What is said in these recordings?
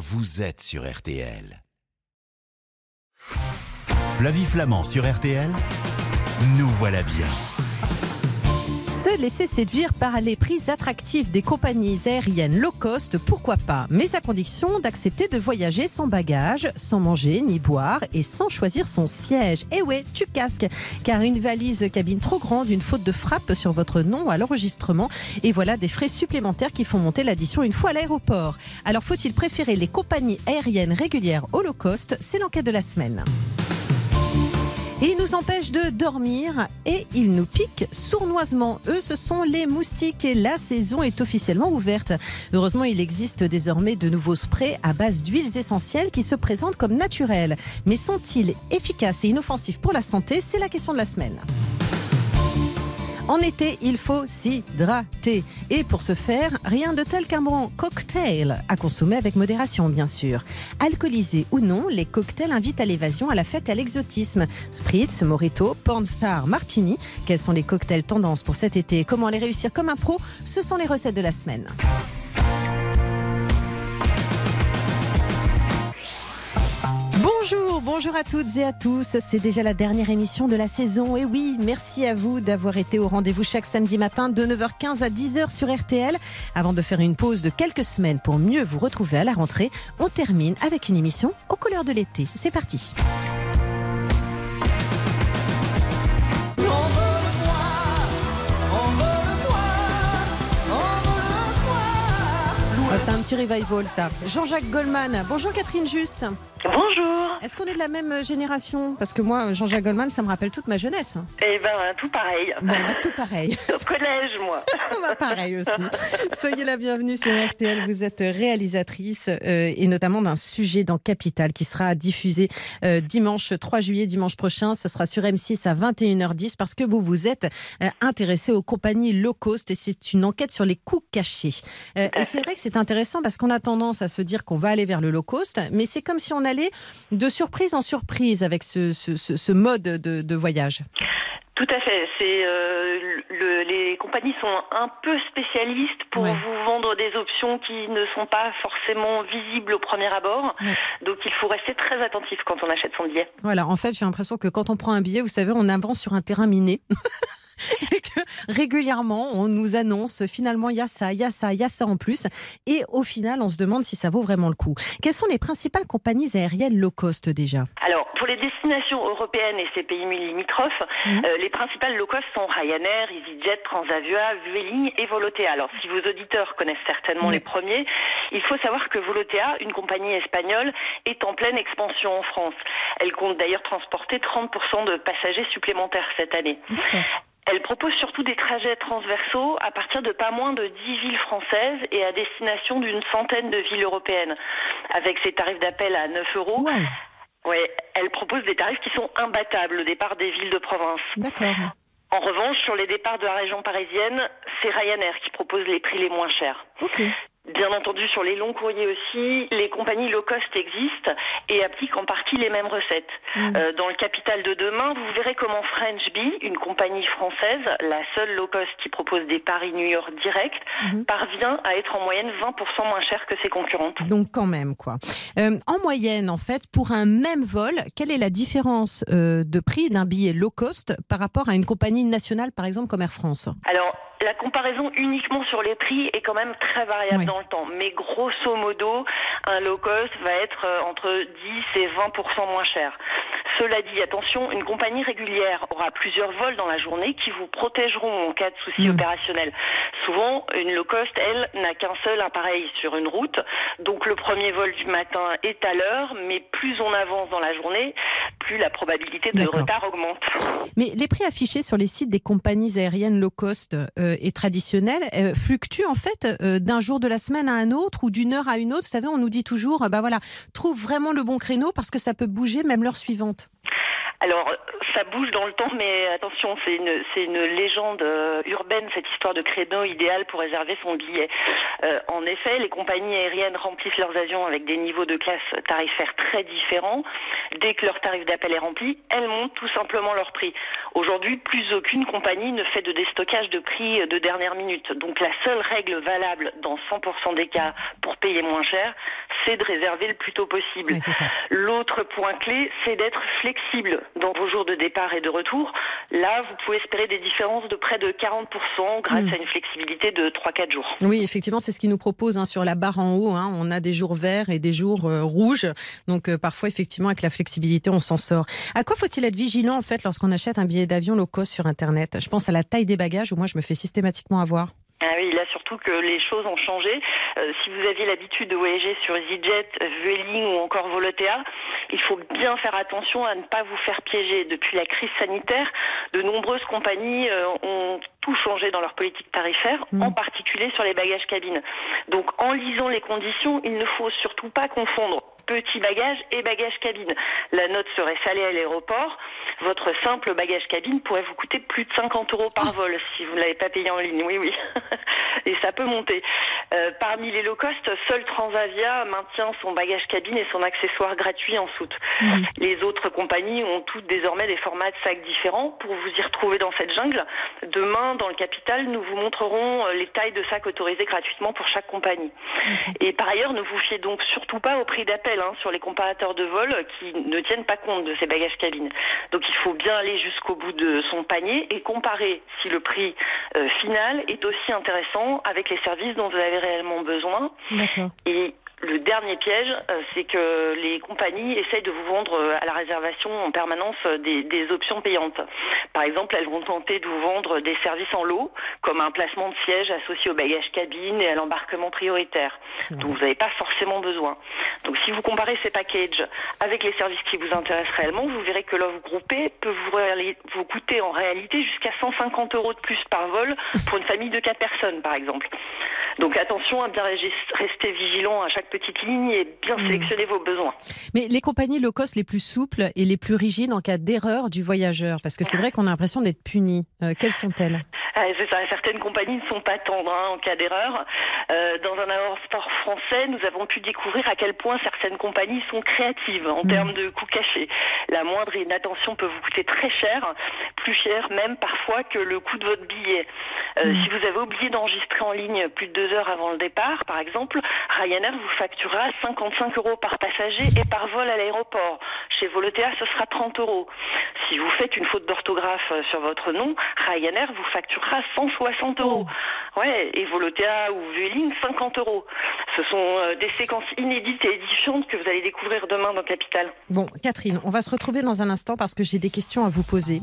vous êtes sur RTL. Flavie Flamand sur RTL, nous voilà bien. Se laisser séduire par les prix attractifs des compagnies aériennes low cost, pourquoi pas Mais à condition d'accepter de voyager sans bagage, sans manger ni boire et sans choisir son siège. Et ouais, tu casques, car une valise cabine trop grande, une faute de frappe sur votre nom à l'enregistrement, et voilà des frais supplémentaires qui font monter l'addition une fois à l'aéroport. Alors faut-il préférer les compagnies aériennes régulières au low cost? C'est l'enquête de la semaine. Ils nous empêchent de dormir et ils nous piquent sournoisement. Eux, ce sont les moustiques et la saison est officiellement ouverte. Heureusement, il existe désormais de nouveaux sprays à base d'huiles essentielles qui se présentent comme naturels. Mais sont-ils efficaces et inoffensifs pour la santé? C'est la question de la semaine. En été, il faut s'hydrater. Et pour ce faire, rien de tel qu'un bon cocktail, à consommer avec modération bien sûr. Alcoolisés ou non, les cocktails invitent à l'évasion, à la fête et à l'exotisme. Spritz, Morito, Pornstar, Martini. Quels sont les cocktails tendances pour cet été? Comment les réussir comme un pro? Ce sont les recettes de la semaine. Bonjour, à toutes et à tous. C'est déjà la dernière émission de la saison. Et oui, merci à vous d'avoir été au rendez-vous chaque samedi matin de 9h15 à 10h sur RTL. Avant de faire une pause de quelques semaines pour mieux vous retrouver à la rentrée, on termine avec une émission aux couleurs de l'été. C'est parti. C'est un petit revival ça. Jean-Jacques Goldman. Bonjour Catherine Juste. Bonjour. Est-ce qu'on est de la même génération? Parce que moi, Jean-Jacques Goldman, ça me rappelle toute ma jeunesse. Eh ben, tout pareil. Bon, bah, tout pareil. Au collège, moi. Bah, pareil aussi. Soyez la bienvenue sur RTL. Vous êtes réalisatrice euh, et notamment d'un sujet dans Capital qui sera diffusé euh, dimanche 3 juillet, dimanche prochain. Ce sera sur M6 à 21h10 parce que vous vous êtes euh, intéressé aux compagnies low cost et c'est une enquête sur les coûts cachés. Euh, et c'est vrai que c'est intéressant parce qu'on a tendance à se dire qu'on va aller vers le low cost, mais c'est comme si on allait de surprise en surprise avec ce, ce- ce- ce mode de, de voyage. Tout à fait. C'est euh, le- les compagnies sont un peu spécialistes pour Ouais. vous vendre des options qui ne sont pas forcément visibles au premier abord. Ouais. Donc, il faut rester très attentif quand on achète son billet. Voilà, en fait, j'ai l'impression que quand on prend un billet, vous savez, on avance sur un terrain miné. Et que régulièrement, on nous annonce finalement il y a ça, il y a ça, il y a ça en plus. Et au final, on se demande si ça vaut vraiment le coup. Quelles sont les principales compagnies aériennes low cost déjà? Alors, pour les destinations européennes et ces pays limitrophes, Mhm. euh, les principales low cost sont Ryanair, EasyJet, Transavia, Vueling et Volotea. Alors, si vos auditeurs connaissent certainement Oui. les premiers, il faut savoir que Volotea, une compagnie espagnole, est en pleine expansion en France. Elle compte d'ailleurs transporter 30% de passagers supplémentaires cette année. Elle propose surtout des trajets transversaux à partir de pas moins de 10 villes françaises et à destination d'une centaine de villes européennes. Avec ses tarifs d'appel à 9 euros, Wow, Ouais, elle propose des tarifs qui sont imbattables au départ des villes de province. d'accord. En revanche, sur les départs de la région parisienne, c'est Ryanair qui propose les prix les moins chers. Ok. Bien entendu, sur les longs courriers aussi, les compagnies low cost existent et appliquent en partie les mêmes recettes. Mm. Euh, dans le capital de demain, vous verrez comment French Bee, une compagnie française, la seule low cost qui propose des Paris-New York directs, Mhm. parvient à être en moyenne 20% moins cher que ses concurrentes. Donc quand même quoi. Euh, en moyenne, en fait, pour un même vol, quelle est la différence euh, de prix d'un billet low cost par rapport à une compagnie nationale, par exemple comme Air France? Alors, la comparaison uniquement sur les prix est quand même très variable Oui. dans le temps. Mais grosso modo, un low cost va être euh, entre 10 et 20% moins cher. Cela dit, attention, une compagnie régulière aura plusieurs vols dans la journée qui vous protégeront en cas de souci Mm. opérationnel. Souvent, une low cost, elle, n'a qu'un seul appareil sur une route. Donc le premier vol du matin est à l'heure, mais plus on avance dans la journée, plus la probabilité de retard augmente. Mais les prix affichés sur les sites des compagnies aériennes low cost euh, et traditionnelles euh, fluctuent en fait euh, d'un jour de la semaine à un autre ou d'une heure à une autre. Vous savez, on nous dit toujours, euh, bah voilà, trouve vraiment le bon créneau parce que ça peut bouger même l'heure suivante. Alors, ça bouge dans le temps, mais attention, c'est une, c'est une légende euh, urbaine, cette histoire de créneau idéal pour réserver son billet. Euh, en effet, les compagnies aériennes remplissent leurs avions avec des niveaux de classe tarifaires très différents. Dès que leur tarif d'appel est rempli, elles montent tout simplement leur prix. Aujourd'hui, plus aucune compagnie ne fait de déstockage de prix de dernière minute. Donc, la seule règle valable dans 100% des cas pour payer moins cher, c'est de réserver le plus tôt possible. Ça. L'autre point clé, c'est d'être flexible dans vos jours de départ et de retour. Là, vous pouvez espérer des différences de près de 40% grâce Mm. à une flexibilité de 3-4 jours. Oui, effectivement, c'est ce qu'ils nous proposent hein, sur la barre en haut. hein. on a des jours verts et des jours euh, rouges. Donc euh, parfois, effectivement, avec la flexibilité, on s'en sort. À quoi faut-il être vigilant en fait lorsqu'on achète un billet d'avion low cost sur Internet? Je pense à la taille des bagages où moi je me fais systématiquement avoir. Ah oui, là surtout que les choses ont changé. Euh, si vous aviez l'habitude de voyager sur EasyJet, Vueling ou encore Volotea, il faut bien faire attention à ne pas vous faire piéger. Depuis la crise sanitaire, de nombreuses compagnies euh, ont tout changé dans leur politique tarifaire, Mm. en particulier sur les bagages cabines. Donc en lisant les conditions, il ne faut surtout pas confondre petit bagage et bagage cabine. La note serait salée à l'aéroport. Votre simple bagage cabine pourrait vous coûter plus de 50 euros par vol si vous ne l'avez pas payé en ligne. Oui, oui. et ça peut monter. Euh, parmi les low cost, seul Transavia maintient son bagage cabine et son accessoire gratuit en soute. Les autres compagnies ont toutes désormais des formats de sacs différents. Pour vous y retrouver dans cette jungle, demain, dans le capital, nous vous montrerons euh, les tailles de sacs autorisés gratuitement pour chaque compagnie. Et par ailleurs, ne vous fiez donc surtout pas au prix d'appel hein, sur les comparateurs de vol qui ne tiennent pas compte de ces bagages cabines. Donc il faut bien aller jusqu'au bout de son panier et comparer si le prix euh, final est aussi intéressant avec les services dont vous avez réellement besoin. Et le dernier piège, euh, c'est que les compagnies essayent de vous vendre euh, à la réservation en permanence euh, des, des options payantes. Par exemple, elles vont tenter de vous vendre des services en lot, comme un placement de siège associé au bagage cabine et à l'embarquement prioritaire, dont vous n'avez pas forcément besoin. Donc si vous comparez ces packages avec les services qui vous intéressent réellement, vous verrez que l'offre groupée peut vous, coûter en réalité jusqu'à 150 euros de plus par vol pour une famille de 4 personnes, par exemple. Donc attention à bien rester vigilant à chaque petite ligne et bien Mm. sélectionner vos besoins. Mais les compagnies low cost les plus souples et les plus rigides en cas d'erreur du voyageur, parce que c'est vrai qu'on a l'impression d'être puni. Euh, quelles sont-elles? Ah, ça, certaines compagnies ne sont pas tendres hein, en cas d'erreur. Euh, dans un aéroport français, nous avons pu découvrir à quel point certaines compagnies sont créatives en Mm. termes de coûts cachés. La moindre inattention peut vous coûter très cher, plus cher même parfois que le coût de votre billet. Euh, Mm. Si vous avez oublié d'enregistrer en ligne plus de deux heures avant le départ, par exemple, Ryanair vous facturera 55 euros par passager et par vol à l'aéroport. Chez Volotea, ce sera 30 euros. Si vous faites une faute d'orthographe euh, sur votre nom, Ryanair vous facturera 160 euros. Ouais, et Volotea ou Vueling, 50 euros. Ce sont euh, des séquences inédites et édifiantes que vous allez découvrir demain dans Capital. Bon, Catherine, on va se retrouver dans un instant parce que j'ai des questions à vous poser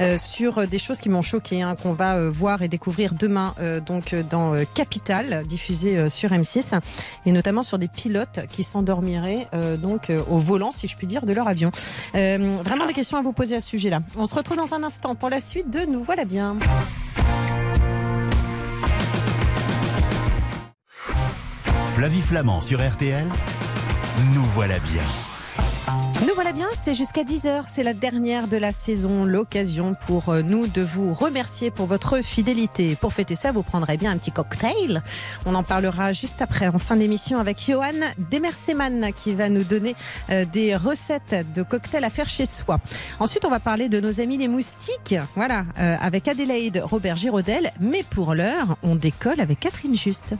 euh, sur des choses qui m'ont choqué, hein, qu'on va euh, voir et découvrir demain euh, donc dans Capital, diffusé sur M6, et notamment sur des pilotes qui s'endormiraient euh, donc euh, au volant, si je puis dire, de leur avion. Euh, vraiment des questions à vous poser à ce sujet-là. On se retrouve dans un instant pour la suite de Nous voilà bien. Flavie Flamand sur RTL, nous voilà bien. Nous voilà bien, c'est jusqu'à 10h, c'est la dernière de la saison, l'occasion pour euh, nous de vous remercier pour votre fidélité. Pour fêter ça, vous prendrez bien un petit cocktail. On en parlera juste après, en fin d'émission, avec Johan Demerseman qui va nous donner euh, des recettes de cocktails à faire chez soi. Ensuite, on va parler de nos amis les moustiques, voilà, euh, avec Adélaïde Robert Girodel. Mais pour l'heure, on décolle avec Catherine Juste.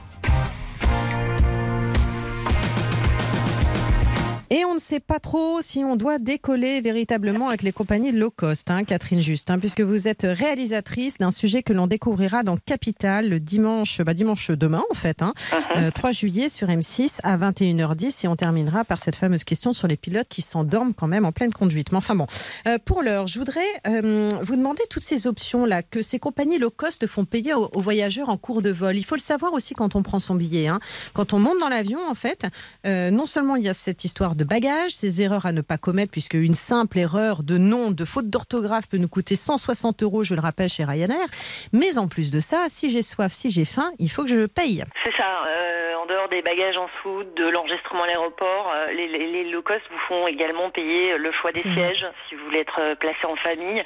Et on ne sait pas trop si on doit décoller véritablement avec les compagnies low cost, hein, Catherine Juste, hein, puisque vous êtes réalisatrice d'un sujet que l'on découvrira dans Capital le dimanche, bah, dimanche demain en fait, hein, euh, 3 juillet sur M6 à 21h10 et on terminera par cette fameuse question sur les pilotes qui s'endorment quand même en pleine conduite. Mais enfin bon, euh, pour l'heure, je voudrais euh, vous demander toutes ces options là que ces compagnies low cost font payer aux, aux voyageurs en cours de vol. Il faut le savoir aussi quand on prend son billet. Quand on monte dans l'avion, en fait, euh, non seulement il y a cette histoire de bagages, ces erreurs à ne pas commettre, puisque une simple erreur de nom, de faute d'orthographe peut nous coûter 160 euros, je le rappelle, chez Ryanair. Mais en plus de ça, si j'ai soif, si j'ai faim, il faut que je paye. C'est ça. euh, en dehors des bagages en soute, de l'enregistrement à l'aéroport, les, les, low cost vous font également payer le choix des sièges si vous voulez être placé en famille,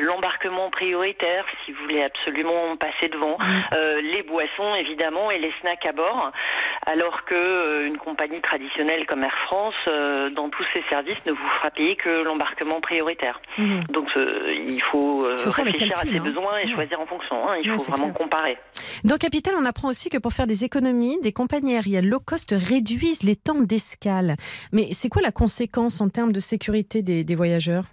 l'embarquement prioritaire si vous voulez absolument passer devant, les boissons évidemment et les snacks à bord, alors que une compagnie traditionnelle comme Air France, dans tous ses services, ne vous fera payer que l'embarquement prioritaire. Donc il faut, réfléchir à ses hein. besoins et choisir en fonction. Hein. Il faut vraiment comparer. Dans Capital, on apprend aussi que pour faire des économies, des compagnies aériennes low cost réduisent les temps d'escale. Mais c'est quoi la conséquence en termes de sécurité des voyageurs?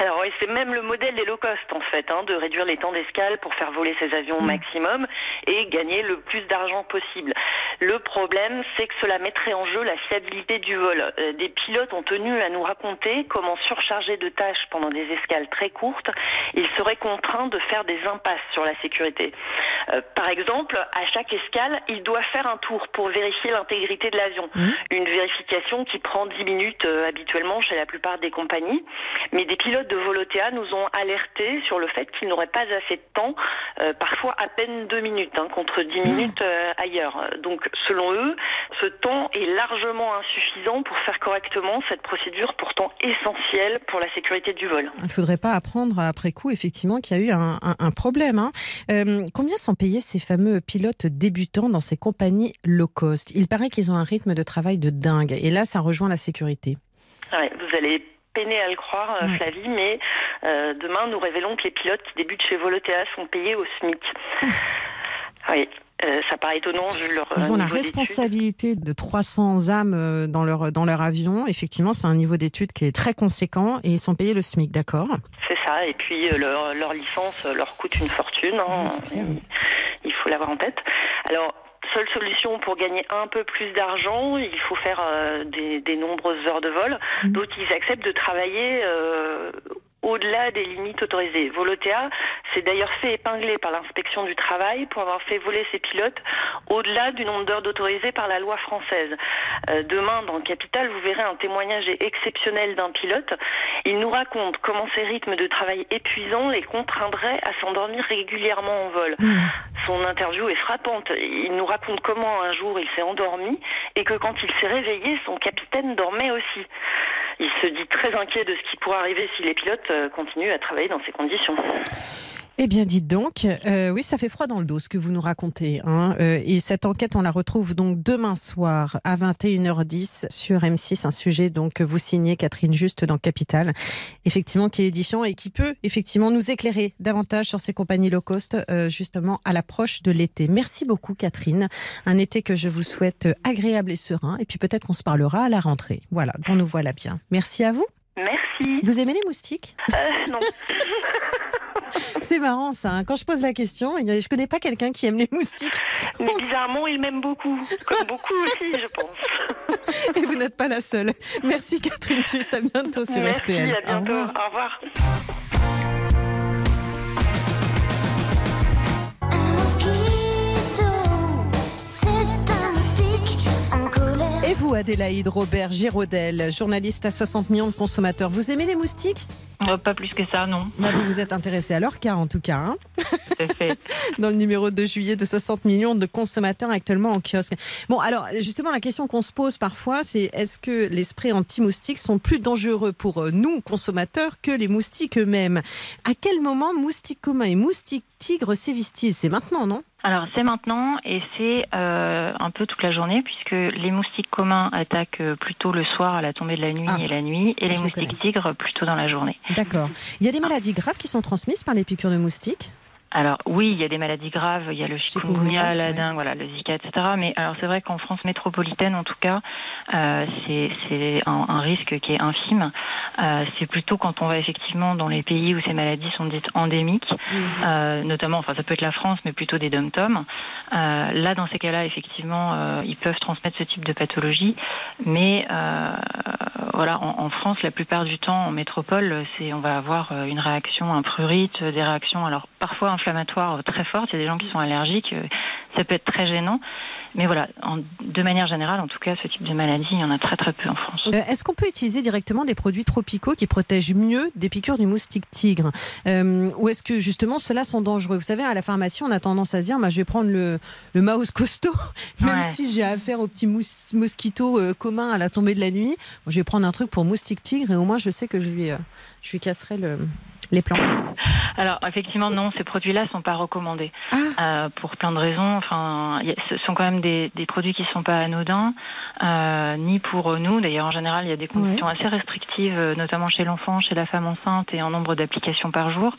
Alors oui, c'est même le modèle des low cost en fait, hein, de réduire les temps d'escale pour faire voler ces avions au mm. maximum et gagner le plus d'argent possible. Le problème, c'est que cela mettrait en jeu la fiabilité du vol. Euh, des pilotes ont tenu à nous raconter comment surchargés de tâches pendant des escales très courtes, ils seraient contraints de faire des impasses sur la sécurité. Euh, par exemple, à chaque escale, ils doivent faire un tour pour vérifier l'intégrité de l'avion. Mm. Une vérification qui prend 10 minutes euh, habituellement chez la plupart des compagnies. Mais des pilotes de Volotea nous ont alertés sur le fait qu'ils n'auraient pas assez de temps, euh, parfois à peine deux minutes, hein, contre dix mmh. minutes euh, ailleurs. Donc, selon eux, ce temps est largement insuffisant pour faire correctement cette procédure pourtant essentielle pour la sécurité du vol. Il ne faudrait pas apprendre après coup, effectivement, qu'il y a eu un, problème. Hein. Euh, combien sont payés ces fameux pilotes débutants dans ces compagnies low cost? Il paraît qu'ils ont un rythme de travail de dingue. Et là, ça rejoint la sécurité. vous allez peiner à le croire, euh, Flavie, mais euh, demain, nous révélons que les pilotes qui débutent chez Volotea sont payés au SMIC. oui. Euh, ça paraît étonnant vu leur. Ils ont la responsabilité de 300 âmes dans leur, dans leur avion. Effectivement, c'est un niveau d'études qui est très conséquent et ils sont payés le SMIC, d'accord? C'est ça. Et puis leur, leur, licence leur coûte une fortune. Hein. il faut l'avoir en tête. Alors, seule solution pour gagner un peu plus d'argent, il faut faire euh, des, nombreuses heures de vol. Mmh. D'autres, ils acceptent de travailler euh, au-delà des limites autorisées. Volotea s'est d'ailleurs fait épingler par l'inspection du travail pour avoir fait voler ses pilotes au-delà du nombre d'heures autorisées par la loi française. Euh, demain, dans le Capital, vous verrez un témoignage exceptionnel d'un pilote. Il nous raconte comment ces rythmes de travail épuisants les contraindraient à s'endormir régulièrement en vol. Mmh. Son interview est frappante. Il nous raconte comment un jour il s'est endormi et que quand il s'est réveillé, son capitaine dormait aussi il se dit très inquiet de ce qui pourrait arriver si les pilotes euh, continuent à travailler dans ces conditions. Eh bien, dites donc, euh, oui, ça fait froid dans le dos ce que vous nous racontez. Hein. Euh, et cette enquête, on la retrouve donc demain soir à 21h10 sur M6, un sujet donc que vous signez Catherine Juste dans Capital, effectivement qui est édifiant et qui peut effectivement nous éclairer davantage sur ces compagnies low cost euh, justement à l'approche de l'été. Merci beaucoup Catherine, un été que je vous souhaite agréable et serein. Et puis peut-être qu'on se parlera à la rentrée. Voilà, bon nous voilà bien. Merci à vous. Merci. Vous aimez les moustiques? Non. C'est marrant ça. Hein. Quand je pose la question, je connais pas quelqu'un qui aime les moustiques. Mais bizarrement, il m'aime beaucoup. Comme beaucoup aussi, je pense. Et vous n'êtes pas la seule. Merci Catherine. Juste à bientôt sur RTL. Merci, à bientôt. Au revoir. Et vous, Adélaïde Robert Giraudel, journaliste à 60 millions de consommateurs, vous aimez les moustiques? Euh, pas plus que ça, non. Bah, vous vous êtes intéressé à leur cas, en tout cas. Hein Dans le numéro de juillet de 60 millions de consommateurs actuellement en kiosque. Bon, alors, justement, la question qu'on se pose parfois, c'est est-ce que les sprays anti-moustiques sont plus dangereux pour euh, nous, consommateurs, que les moustiques eux-mêmes? À quel moment moustiques communs et moustiques tigres sévissent-ils? C'est maintenant, non? Alors c'est maintenant et c'est euh, un peu toute la journée puisque les moustiques communs attaquent euh, plutôt le soir à la tombée de la nuit ah. et la nuit et les moustiques tigres plutôt dans la journée. D'accord. Il y a des maladies graves qui sont transmises par les piqûres de moustiques? Alors oui, il y a des maladies graves, il y a le chikungunya, la dengue, voilà, le Zika, etc. Mais alors c'est vrai qu'en France métropolitaine, en tout cas, euh, c'est un, un, risque qui est infime. Euh, c'est plutôt quand on va effectivement dans les pays où ces maladies sont dites endémiques, euh, notamment, enfin ça peut être la France, mais plutôt des dom-toms. Euh, là, dans ces cas-là, effectivement, euh, ils peuvent transmettre ce type de pathologie. Mais euh, voilà, en, en, France, la plupart du temps, en métropole, c'est on va avoir une réaction, un prurite, des réactions, alors parfois inflammatoires très fortes. Il y a des gens qui sont allergiques, ça peut être très gênant. Mais voilà, de manière générale, en tout cas, ce type de maladie, il y en a très très peu en France. Euh, est-ce qu'on peut utiliser directement des produits tropicaux qui protègent mieux des piqûres du moustique tigre euh, Ou est-ce que justement ceux-là sont dangereux? Vous savez, à la pharmacie, on a tendance à se dire, bah, je vais prendre le, le mouse costaud, même si j'ai affaire au petit mosquito euh, commun à la tombée de la nuit. je vais prendre un truc pour moustique tigre et au moins je sais que je lui, je lui casserai le, les plans Alors effectivement non, ces produits-là sont pas recommandés ah. euh, pour plein de raisons. Enfin, ce sont quand même des, des produits qui sont pas anodins, euh, ni pour nous. D'ailleurs en général, il y a des conditions assez restrictives, euh, notamment chez l'enfant, chez la femme enceinte et en nombre d'applications par jour.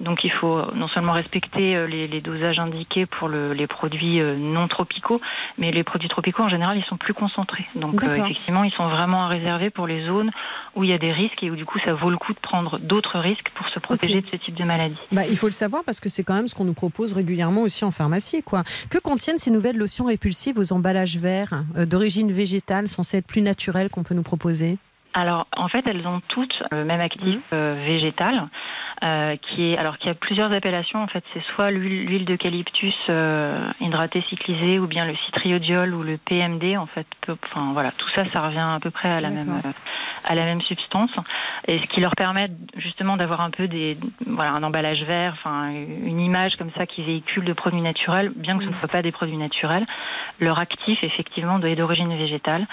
Donc il faut non seulement respecter euh, les, les dosages indiqués pour le, les produits euh, non tropicaux, mais les produits tropicaux en général ils sont plus concentrés. Donc effectivement, ils sont vraiment à réserver pour les zones où il y a des risques et où du coup ça vaut le coup de prendre d'autres risques pour se protéger de ce type de maladie. Bah, il faut le savoir parce que c'est quand même ce qu'on nous propose régulièrement aussi en pharmacie. Quoi. Que contiennent ces nouvelles lotions répulsives aux emballages verts euh, d'origine végétale censées être plus naturelles qu'on peut nous proposer? Alors, en fait, elles ont toutes le même actif mmh. euh, végétal, euh, qui est alors qui a plusieurs appellations. En fait, c'est soit l'huile d'eucalyptus euh, hydratée cyclisée, ou bien le citriodiol ou le PMD. En fait, enfin voilà, tout ça, ça revient à peu près à la même à la même substance, et ce qui leur permet justement d'avoir un peu des voilà un emballage vert, enfin une image comme ça qui véhicule de produits naturels, bien que ce ne soit pas des produits naturels. Leur actif, effectivement, est d'origine végétale,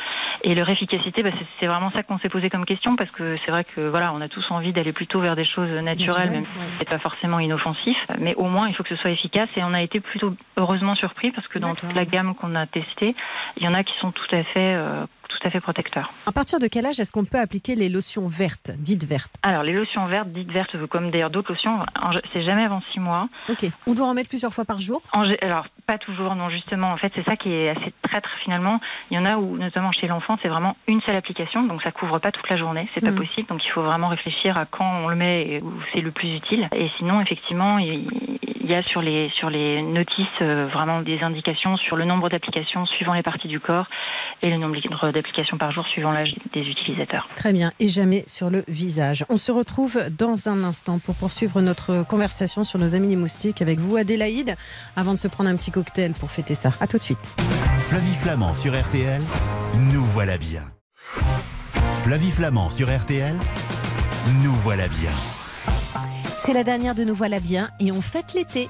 et leur efficacité, bah, c'est vraiment ça qu'on s'est posé comme question, parce que c'est vrai que voilà, on a tous envie d'aller plutôt vers des choses naturelles, même si c'est pas forcément inoffensif, mais au moins il faut que ce soit efficace, et on a été plutôt heureusement surpris parce que dans toute la gamme qu'on a testée, il y en a qui sont tout à fait euh, tout à fait protecteur. À partir de quel âge est-ce qu'on peut appliquer les lotions vertes, dites vertes? Alors, les lotions vertes, dites vertes, comme d'ailleurs d'autres lotions, c'est jamais avant six mois. Ok. On doit en mettre plusieurs fois par jour? Alors, pas toujours, non, justement. En fait, c'est ça qui est assez traître finalement. Il y en a où, notamment chez l'enfant, c'est vraiment une seule application, donc ça couvre pas toute la journée, c'est pas hmm. possible. Donc, il faut vraiment réfléchir à quand on le met et où c'est le plus utile. Et sinon, effectivement, il y a sur les, sur les notices euh, vraiment des indications sur le nombre d'applications suivant les parties du corps et le nombre d'applications applications par jour suivant l'âge des utilisateurs. Très bien, et jamais sur le visage. On se retrouve dans un instant pour poursuivre notre conversation sur nos amis les moustiques avec vous, Adélaïde, avant de se prendre un petit cocktail pour fêter ça. À tout de suite. Flavie Flamand sur RTL, nous voilà bien. Flavie Flamand sur RTL, nous voilà bien. C'est la dernière de Nous voilà bien et on fête l'été.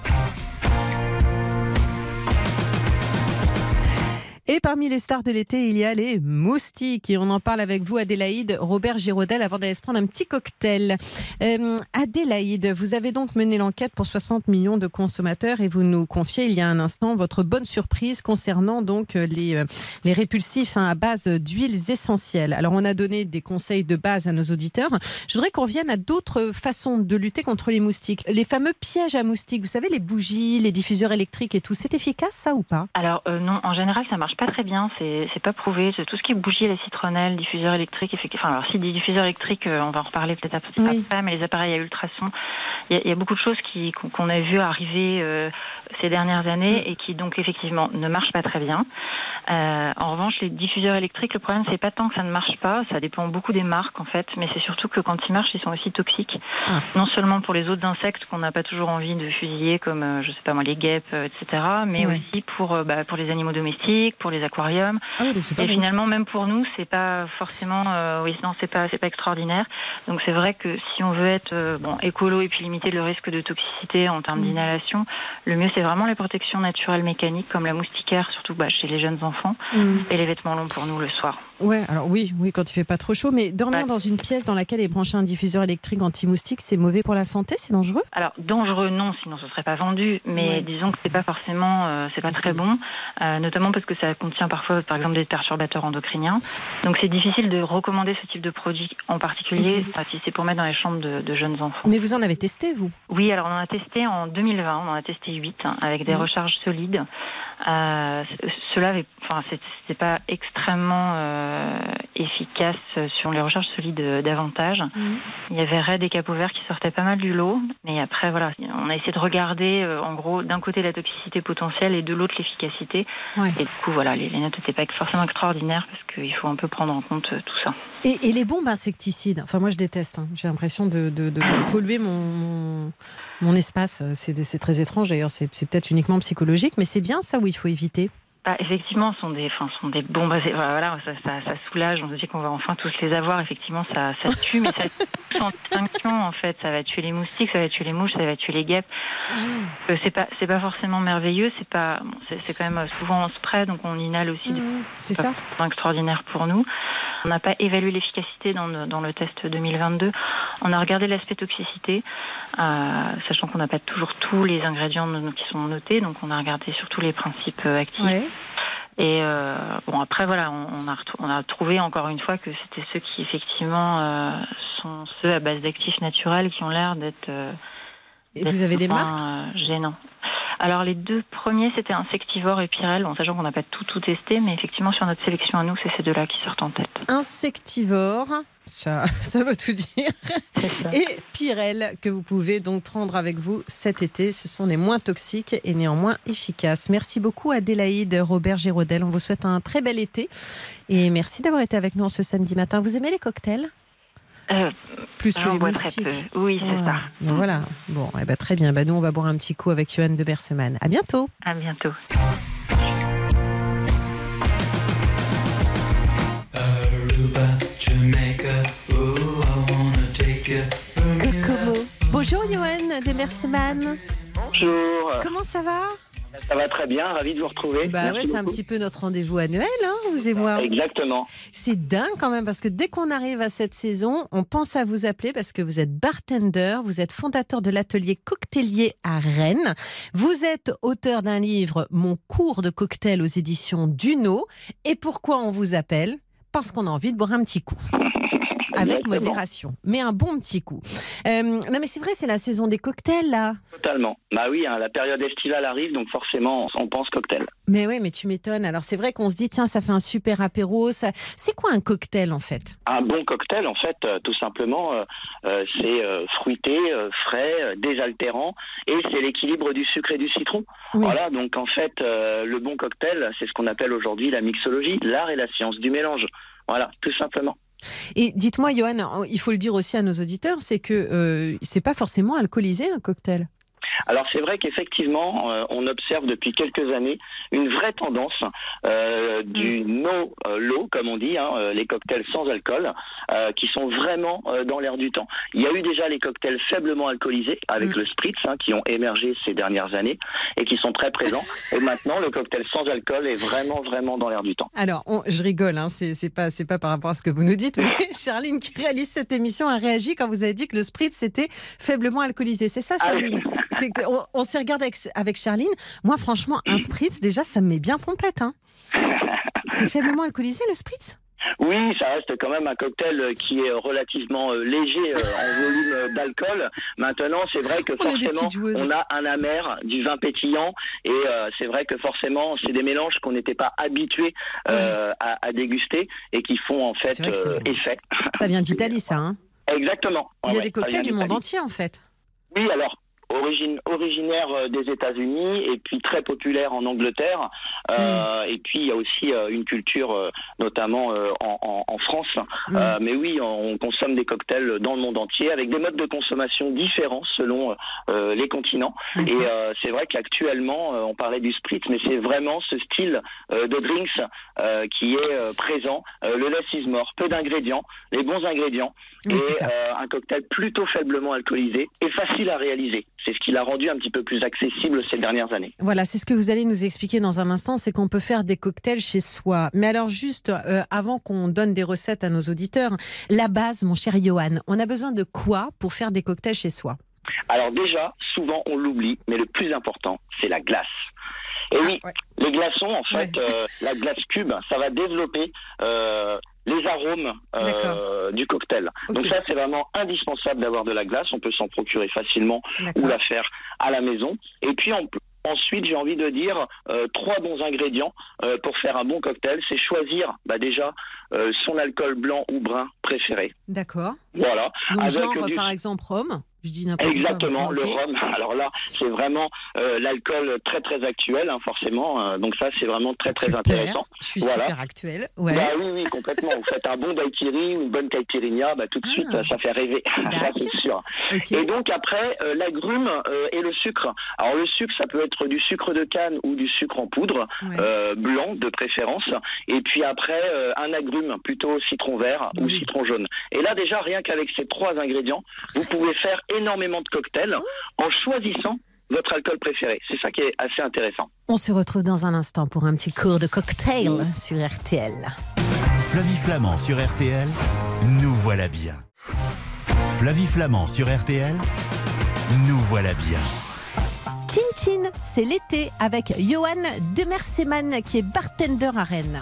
Et parmi les stars de l'été, il y a les moustiques. Et on en parle avec vous, Adélaïde, Robert Giraudel, avant d'aller se prendre un petit cocktail. Euh, Adélaïde, vous avez donc mené l'enquête pour 60 millions de consommateurs et vous nous confiez il y a un instant votre bonne surprise concernant donc les, euh, les répulsifs hein, à base d'huiles essentielles. Alors, on a donné des conseils de base à nos auditeurs. Je voudrais qu'on revienne à d'autres façons de lutter contre les moustiques. Les fameux pièges à moustiques, vous savez, les bougies, les diffuseurs électriques et tout, c'est efficace ça ou pas? Alors, euh, non, en général, ça marche pas très bien, c'est pas prouvé. Tout ce qui est bougie, les citronnelles, diffuseurs électriques. Enfin, alors si des diffuseurs électriques, euh, on va en reparler peut-être après, mais les appareils à ultrasons, il y, a beaucoup de choses qu'on a vu arriver euh, ces dernières années et qui donc effectivement ne marchent pas très bien. Euh, en revanche, les diffuseurs électriques, le problème c'est pas tant que ça ne marche pas, ça dépend beaucoup des marques en fait, mais c'est surtout que quand ils marchent, ils sont aussi toxiques. Ah. Non seulement pour les autres insectes qu'on n'a pas toujours envie de fusiller, comme je sais pas moi les guêpes, etc., mais aussi pour bah, pour les animaux domestiques, pour les aquariums. Ah et finalement, même pour nous, c'est pas forcément, euh, oui, non, c'est pas, c'est pas extraordinaire. Donc c'est vrai que si on veut être euh, bon écolo et puis limiter le risque de toxicité en termes mm. d'inhalation, le mieux c'est vraiment les protections naturelles mécaniques comme la moustiquaire, surtout bah, chez les jeunes enfants, mm. et les vêtements longs pour nous le soir. Ouais, alors oui, oui, quand il fait pas trop chaud, mais dormir dans une pièce dans laquelle est branché un diffuseur électrique anti-moustique, c'est mauvais pour la santé, c'est dangereux? Alors dangereux, non, sinon ce serait pas vendu, mais disons que c'est pas forcément, euh, c'est pas très bon, notamment parce que ça contient parfois, par exemple, des perturbateurs endocriniens. Donc c'est difficile de recommander ce type de produit en particulier si c'est pour mettre dans les chambres de, jeunes enfants. Mais vous en avez testé, vous? Oui, alors on en a testé en 2020, on en a testé 8 hein, avec des recharges solides. Euh, cela, enfin, c'est pas extrêmement euh, efficace sur les recharges solides davantage. Mhm. Il y avait Red et Capot Vert qui sortaient pas mal du lot, mais après voilà, on a essayé de regarder euh, en gros d'un côté la toxicité potentielle et de l'autre l'efficacité. Et du coup voilà, les, notes n'étaient pas forcément extraordinaires parce qu'il faut un peu prendre en compte tout ça. Et, les bombes insecticides, enfin moi je déteste. Hein. J'ai l'impression de, de, polluer mon mon espace. C'est très étrange d'ailleurs, c'est peut-être uniquement psychologique, mais c'est bien ça où il faut éviter. Bah, effectivement, sont des, enfin, sont des bombes. Voilà, ça, ça, ça, soulage. On se dit qu'on va enfin tous les avoir. Effectivement, ça, ça tue, mais ça tue sans distinction. En fait, ça va tuer les moustiques, ça va tuer les mouches, ça va tuer les guêpes. Ah. Euh, c'est pas, c'est pas forcément merveilleux. C'est pas, bon, c'est quand même souvent en spray, donc on inhale aussi. Mmh, c'est ça. Extraordinaire pour nous. On n'a pas évalué l'efficacité dans le, dans le test 2022. On a regardé l'aspect toxicité, euh, sachant qu'on n'a pas toujours tous les ingrédients qui sont notés, donc on a regardé surtout les principes euh, actifs. Et euh, bon, après, voilà, on, a, on a trouvé encore une fois que c'était ceux qui, effectivement, euh, sont ceux à base d'actifs naturels qui ont l'air d'être. Euh, et vous avez des marques? Gênants. Alors les deux premiers, c'était Insectivore et Pyrel, en sachant qu'on n'a pas tout tout testé, mais effectivement sur notre sélection à nous, c'est ces deux-là qui sortent en tête. Insectivore, ça, ça veut tout dire. Et Pyrel, que vous pouvez donc prendre avec vous cet été. Ce sont les moins toxiques et néanmoins efficaces. Merci beaucoup Adélaïde, Robert Géraudel. On vous souhaite un très bel été. Et merci d'avoir été avec nous ce samedi matin. Vous aimez les cocktails? Euh, plus que les moustiques. Oui, c'est ça. voilà. Bon, eh ben, très bien. Ben, nous, on va boire un petit coup avec Johan de Berseman. À bientôt. À bientôt. Bonjour Johan de Berseman. Bonjour. Comment ça va? Ça va très bien, ravi de vous retrouver. Bah ouais, c'est un petit peu notre rendez-vous annuel, hein, vous et moi. Exactement. C'est dingue quand même parce que dès qu'on arrive à cette saison, on pense à vous appeler parce que vous êtes bartender, vous êtes fondateur de l'atelier cocktailier à Rennes. Vous êtes auteur d'un livre Mon cours de cocktail aux éditions Duno. Et pourquoi on vous appelle? Parce qu'on a envie de boire un petit coup. Avec modération, mais un bon petit coup. Euh, non, mais c'est vrai, c'est la saison des cocktails, là. Totalement. Bah oui, hein, la période estivale arrive, donc forcément, on pense cocktail. Mais oui, mais tu m'étonnes. Alors, c'est vrai qu'on se dit, tiens, ça fait un super apéro. Ça... C'est quoi un cocktail, en fait? Un bon cocktail, en fait, euh, tout simplement, euh, c'est fruité, frais, désaltérant, et c'est l'équilibre du sucre et du citron. Voilà, donc en fait, le bon cocktail, c'est ce qu'on appelle aujourd'hui la mixologie, l'art et la science du mélange. Voilà, tout simplement. Et dites-moi, Johan, il faut le dire aussi à nos auditeurs, c'est que euh, c'est pas forcément alcoolisé un cocktail. Alors c'est vrai qu'effectivement, euh, on observe depuis quelques années une vraie tendance euh, du mm. no euh, low, comme on dit, hein, les cocktails sans alcool, qui sont vraiment dans l'air du temps. Il y a eu déjà les cocktails faiblement alcoolisés avec mm. le spritz, hein, qui ont émergé ces dernières années et qui sont très présents. et maintenant, le cocktail sans alcool est vraiment vraiment dans l'air du temps. Alors, je rigole, hein, c'est pas c'est pas par rapport à ce que vous nous dites, mais Charline qui réalise cette émission a réagi quand vous avez dit que le spritz c'était faiblement alcoolisé. C'est ça, ah Charline? on, s'est regardé avec, Charline. Moi, franchement, un spritz, déjà, ça me met bien pompette. Hein. C'est faiblement alcoolisé, le spritz? Oui, ça reste quand même un cocktail qui est relativement euh, léger euh, en volume euh, d'alcool. Maintenant, c'est vrai que forcément, on a un amer, du vin pétillant, et c'est vrai que forcément, c'est des mélanges qu'on n'était pas habitués à, déguster et qui font en fait effet. Ça vient d'Italie, ça. Hein Exactement. Il y a des cocktails du monde entier, en fait. Oui, alors origine, originaire euh, des États-Unis et puis très populaire en Angleterre. Euh, mm. Et puis il y a aussi euh, une culture, notamment en, en, France. Mm. mais oui, on consomme des cocktails dans le monde entier avec des modes de consommation différents selon les continents. Et c'est vrai qu'actuellement, on parlait du spritz, mais c'est vraiment ce style de drinks qui est présent. le less is more, peu d'ingrédients, les bons ingrédients et un cocktail plutôt faiblement alcoolisé et facile à réaliser c'est ce qui l'a rendu un petit peu plus accessible ces dernières années. Voilà, c'est ce que vous allez nous expliquer dans un instant, c'est qu'on peut faire des cocktails chez soi. Mais alors juste, euh, avant qu'on donne des recettes à nos auditeurs, la base, mon cher Johan, on a besoin de quoi pour faire des cocktails chez soi? Alors déjà, souvent on l'oublie, mais le plus important, c'est la glace. Et ah, oui, les glaçons, en fait, euh, la glace cube, ça va développer euh, les arômes euh, du cocktail. Donc ça, c'est vraiment indispensable d'avoir de la glace. On peut s'en procurer facilement ou la faire à la maison. Et puis Ensuite, j'ai envie de dire euh, trois bons ingrédients euh, pour faire un bon cocktail. C'est choisir bah, déjà son alcool blanc ou brun préféré. D'accord. Voilà. Donc genre, par exemple, rhum Je dis n'importe quoi. Exactement, le rhum. Alors là, c'est vraiment euh, l'alcool très très actuel, hein, forcément. Euh, donc ça, c'est vraiment très très intéressant. Je suis super actuel. Ouais. Bah, oui, oui, complètement. Vous faites un bon daiquiri ou une bonne caipirinha, bah, tout de suite, ah. ça fait rêver. ça, c'est sûr. Et donc après, euh, l'agrume et le sucre. Alors le sucre, ça peut être du sucre de canne ou du sucre en poudre, blanc de préférence. Et puis après, un agrume, plutôt citron vert ou citron jaune. Et là, déjà, rien qu'avec ces trois ingrédients, vous pouvez faire énormément de cocktails en choisissant votre alcool préféré. C'est ça qui est assez intéressant. On se retrouve dans un instant pour un petit cours de cocktail sur RTL. Flavie Flamand sur RTL, nous voilà bien. Flavie Flamand sur RTL, nous voilà bien. Chin Chin, c'est l'été avec Johan Demerseman qui est bartender à Rennes.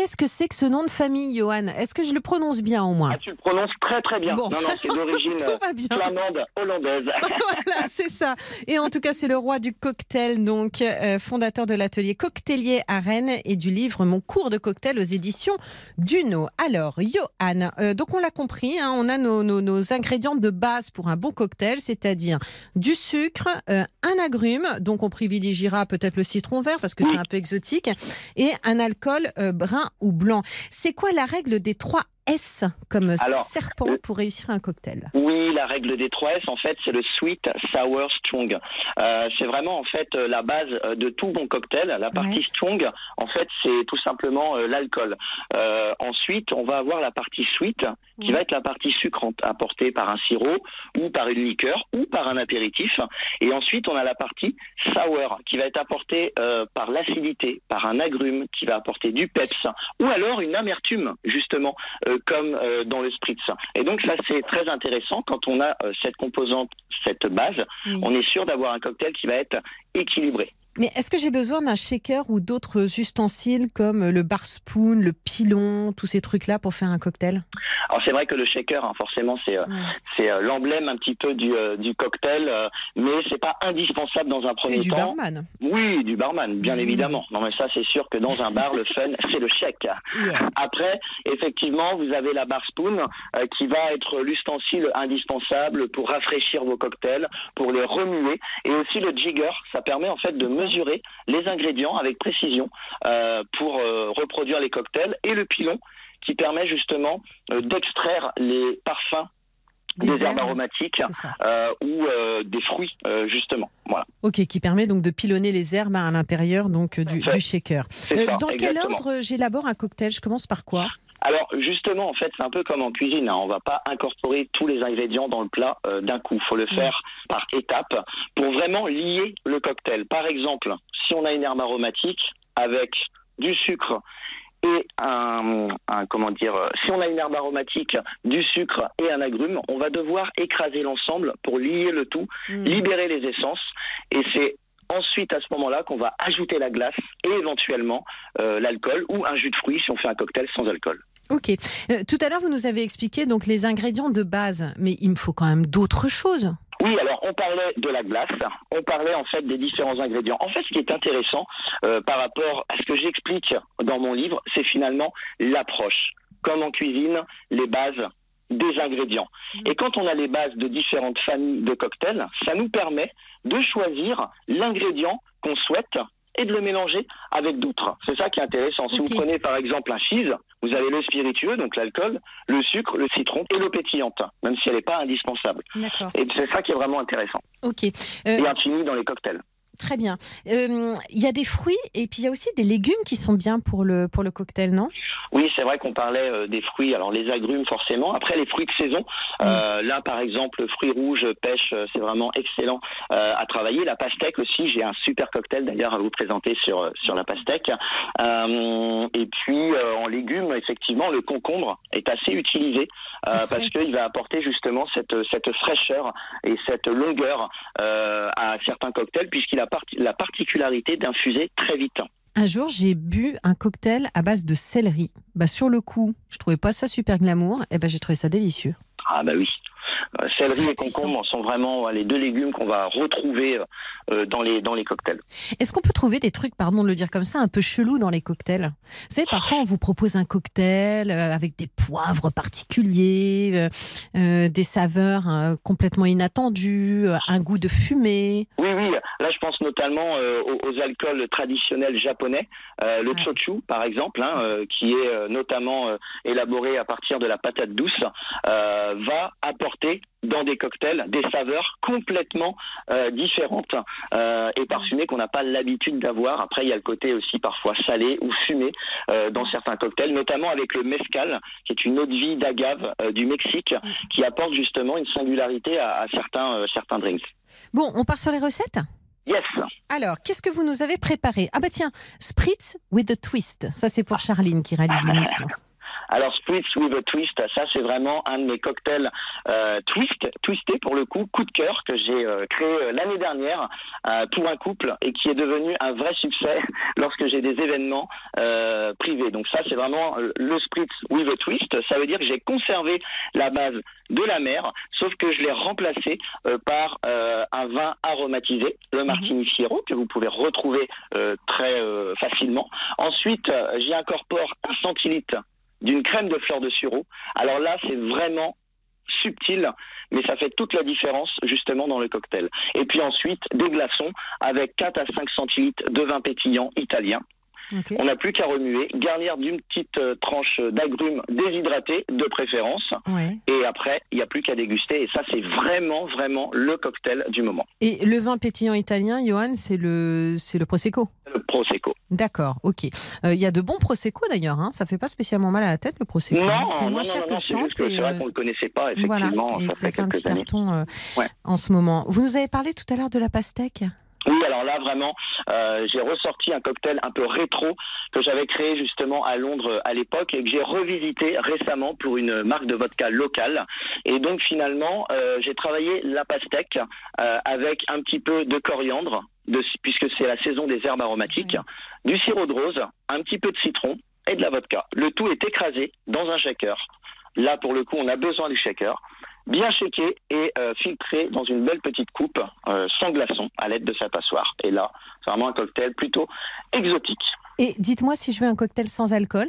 Qu'est-ce que c'est que ce nom de famille, Johan? Est-ce que je le prononce bien au moins? Ah, Tu le prononces très très bien. Non, non, c'est d'origine flamande hollandaise. voilà, c'est ça. Et en tout cas, c'est le roi du cocktail, donc euh, fondateur de l'atelier cocktailier à Rennes et du livre Mon cours de cocktail aux éditions Duno. Alors, Johan, euh, donc on l'a compris, hein, on a nos, nos, ingrédients de base pour un bon cocktail, c'est-à-dire du sucre, euh, un agrume, donc on privilégiera peut-être le citron vert parce que c'est un peu exotique, et un alcool brun ou blanc. C'est quoi la règle des trois S comme serpent euh, pour réussir un cocktail Oui, la règle des trois S, en fait, c'est le sweet, sour, strong. Euh, c'est vraiment en fait euh, la base de tout bon cocktail. La partie strong, en fait, c'est tout simplement l'alcool. ensuite, on va avoir la partie sweet, qui va être la partie sucrante apportée par un sirop ou par une liqueur ou par un apéritif. Et ensuite, on a la partie sour, qui va être apportée par l'acidité, par un agrume, qui va apporter du peps ou alors une amertume, justement comme euh, dans le spritz. Et donc ça c'est très intéressant quand on a euh, cette composante, cette base, on est sûr d'avoir un cocktail qui va être équilibré. Mais est-ce que j'ai besoin d'un shaker ou d'autres ustensiles comme le bar spoon, le pilon, tous ces trucs-là pour faire un cocktail? Alors c'est vrai que le shaker, hein, forcément, c'est euh, c'est euh, l'emblème un petit peu du, euh, du cocktail, mais c'est pas indispensable dans un premier Et du barman. Oui, du barman, bien mmh. évidemment. Non mais ça c'est sûr que dans un bar, le fun, c'est le shake. Après, effectivement, vous avez la bar spoon qui va être l'ustensile indispensable pour rafraîchir vos cocktails, pour les remuer, et aussi le jigger, ça permet en fait de mesurer les ingrédients avec précision euh, pour euh, reproduire les cocktails et le pilon qui permet justement euh, d'extraire les parfums des, herbes, aromatiques ou des fruits justement. Voilà. Ok, qui permet donc de pilonner les herbes à l'intérieur donc du, shaker. dans quel ordre j'élabore un cocktail? Je commence par quoi? Alors justement, en fait, c'est un peu comme en cuisine. Hein. On va pas incorporer tous les ingrédients dans le plat euh, d'un coup. Il faut le faire par étapes pour vraiment lier le cocktail. Par exemple, si on a une herbe aromatique avec du sucre et un, comment dire, si on a une herbe aromatique, du sucre et un agrume, on va devoir écraser l'ensemble pour lier le tout, mm. libérer les essences. Et c'est ensuite à ce moment-là qu'on va ajouter la glace et éventuellement euh, l'alcool ou un jus de fruits si on fait un cocktail sans alcool. Ok. Euh, tout à l'heure, vous nous avez expliqué donc les ingrédients de base, mais il me faut quand même d'autres choses. Oui, alors on parlait de la glace, on parlait en fait des différents ingrédients. En fait, ce qui est intéressant euh, par rapport à ce que j'explique dans mon livre, c'est finalement l'approche. Comme en cuisine, les bases des ingrédients. Et quand on a les bases de différentes familles de cocktails, ça nous permet de choisir l'ingrédient qu'on souhaite et de le mélanger avec d'autres. C'est ça qui est intéressant. Si vous prenez par exemple un cheese, vous avez le spiritueux, donc l'alcool, le sucre, le citron et l'eau pétillante, même si elle n'est pas indispensable. Et c'est ça qui est vraiment intéressant. Ok. Euh... Et un dans les cocktails. Très bien. Euh, il y a des fruits et puis il y a aussi des légumes qui sont bien pour le, pour le cocktail, non? Oui, c'est vrai qu'on parlait euh, des fruits. Alors les agrumes forcément. Après les fruits de saison. Euh, là par exemple, fruits rouges, pêche, c'est vraiment excellent à travailler. La pastèque aussi. J'ai un super cocktail d'ailleurs à vous présenter sur sur la pastèque. et puis en légumes, effectivement, le concombre est assez utilisé parce qu'il va apporter justement cette cette fraîcheur et cette longueur à certains cocktails puisqu'il a la particularité d'infuser très vite. Un jour, j'ai bu un cocktail à base de céleri. Bah, sur le coup, je trouvais pas ça super glamour, et ben j'ai trouvé ça délicieux. Ah bah oui. céleri et concombre sont vraiment les deux légumes qu'on va retrouver dans les dans les cocktails. Est-ce qu'on peut trouver des trucs, pardon de le dire comme ça, un peu chelou dans les cocktails? Vous savez, parfois on vous propose un cocktail avec des poivres particuliers, des saveurs complètement inattendues, un goût de fumée. Oui, Là, je pense notamment aux, alcools traditionnels japonais, le chochu par exemple, hein, qui est notamment élaboré à partir de la patate douce, va apporter dans des cocktails des saveurs complètement euh, différentes euh, et parfumées qu'on n'a pas l'habitude d'avoir. Après, il y a le côté aussi parfois salé ou fumé euh, dans certains cocktails, notamment avec le mezcal, qui est une eau de vie d'agave du Mexique, qui apporte justement une singularité à, certains, certains drinks. Bon, on part sur les recettes Yes. Alors, qu'est-ce que vous nous avez préparé? Ah bah tiens, Spritz with a twist. Ça, c'est pour Charline qui réalise l'émission. Alors Spritz with a Twist, ça c'est vraiment un de mes cocktails euh, twist, twisté pour le coup, coup de cœur que j'ai euh, créé euh, l'année dernière euh, pour un couple et qui est devenu un vrai succès lorsque j'ai des événements euh, privés. Donc ça c'est vraiment le Spritz with a Twist. Ça veut dire que j'ai conservé la base de la mer, sauf que je l'ai remplacé par un vin aromatisé, le mhm. Martini Fiero, que vous pouvez retrouver très facilement. Ensuite, j'y incorpore un centilitre d'une crème de fleur de sureau. Alors là, c'est vraiment subtil, mais ça fait toute la différence justement dans le cocktail. Et puis ensuite, des glaçons avec 4 à 5 centilitres de vin pétillant italien. On n'a plus qu'à remuer, garnir d'une petite euh, tranche d'agrumes déshydratés de préférence. Et après, il n'y a plus qu'à déguster. Et ça, c'est vraiment, vraiment le cocktail du moment. Et le vin pétillant italien, Johan, c'est le, c'est le Prosecco Le Prosecco. D'accord, ok. Euh, il y a de bons Prosecco d'ailleurs, hein. ça fait pas spécialement mal à la tête le Prosecco. Non, c'est moins cher que le champ. C'est vrai qu'on ne le connaissait pas, effectivement. Voilà, et ça, fait, un petit carton euh, en ce moment. Vous nous avez parlé tout à l'heure de la pastèque? Oui, alors là vraiment, euh, j'ai ressorti un cocktail un peu rétro que j'avais créé justement à Londres à l'époque et que j'ai revisité récemment pour une marque de vodka locale. Et donc finalement, euh, j'ai travaillé la pastèque euh, avec un petit peu de coriandre, de, puisque c'est la saison des herbes aromatiques, du sirop de rose, un petit peu de citron et de la vodka. Le tout est écrasé dans un shaker. Là, pour le coup, on a besoin du shaker bien shaké et euh, filtré dans une belle petite coupe euh, sans glaçon à l'aide de sa passoire. Et là, c'est vraiment un cocktail plutôt exotique. Et dites-moi si je veux un cocktail sans alcool.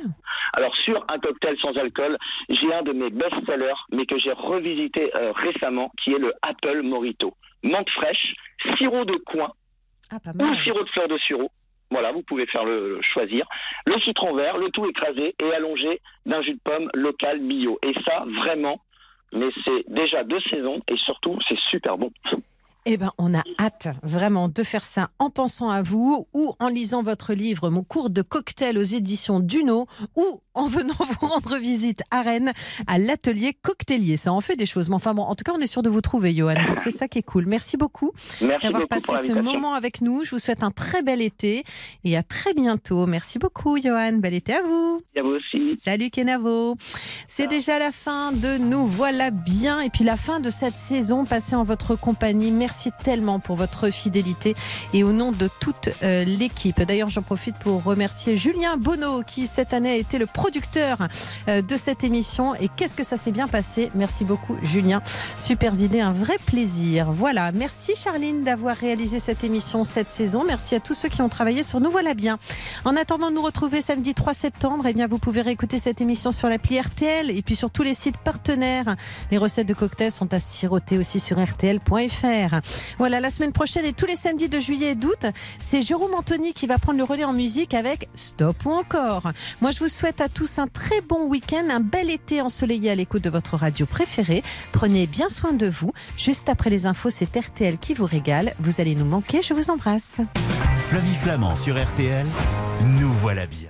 Alors sur un cocktail sans alcool, j'ai un de mes best-sellers, mais que j'ai revisité euh, récemment, qui est le Apple Morito. Menthe fraîche, sirop de coin ah, ou sirop de fleur de sureau. Voilà, vous pouvez faire le, choisir. Le citron vert, le tout écrasé et allongé d'un jus de pomme local bio. Et ça, vraiment, mais c'est déjà deux saisons et surtout c'est super bon. Eh ben, on a hâte vraiment de faire ça en pensant à vous ou en lisant votre livre Mon cours de cocktail aux éditions Duno ou en venant vous rendre visite à Rennes à l'atelier cocktailier. Ça en fait des choses. Mais enfin bon, en tout cas, on est sûr de vous trouver, Johan. Donc c'est ça qui est cool. Merci beaucoup d'avoir passé ce moment avec nous. Je vous souhaite un très bel été et à très bientôt. Merci beaucoup, Johan. Bel été à vous. Et à vous aussi. Salut Kenavo. C'est déjà la fin de Nous voilà bien et puis la fin de cette saison passée en votre compagnie. Merci Merci tellement pour votre fidélité et au nom de toute euh, l'équipe. D'ailleurs, j'en profite pour remercier Julien Bonneau qui cette année a été le producteur euh, de cette émission. Et qu'est-ce que ça s'est bien passé Merci beaucoup Julien. Super idée, un vrai plaisir. Voilà, merci Charline d'avoir réalisé cette émission cette saison. Merci à tous ceux qui ont travaillé sur Nous voilà bien. En attendant de nous retrouver samedi 3 septembre, eh bien vous pouvez réécouter cette émission sur l'appli RTL et puis sur tous les sites partenaires. Les recettes de cocktails sont à siroter aussi sur rtl.fr. Voilà, la semaine prochaine et tous les samedis de juillet et d'août, c'est Jérôme Anthony qui va prendre le relais en musique avec Stop ou encore. Moi, je vous souhaite à tous un très bon week-end, un bel été ensoleillé à l'écoute de votre radio préférée. Prenez bien soin de vous. Juste après les infos, c'est RTL qui vous régale. Vous allez nous manquer. Je vous embrasse. Flavie Flamand sur RTL. Nous voilà bien.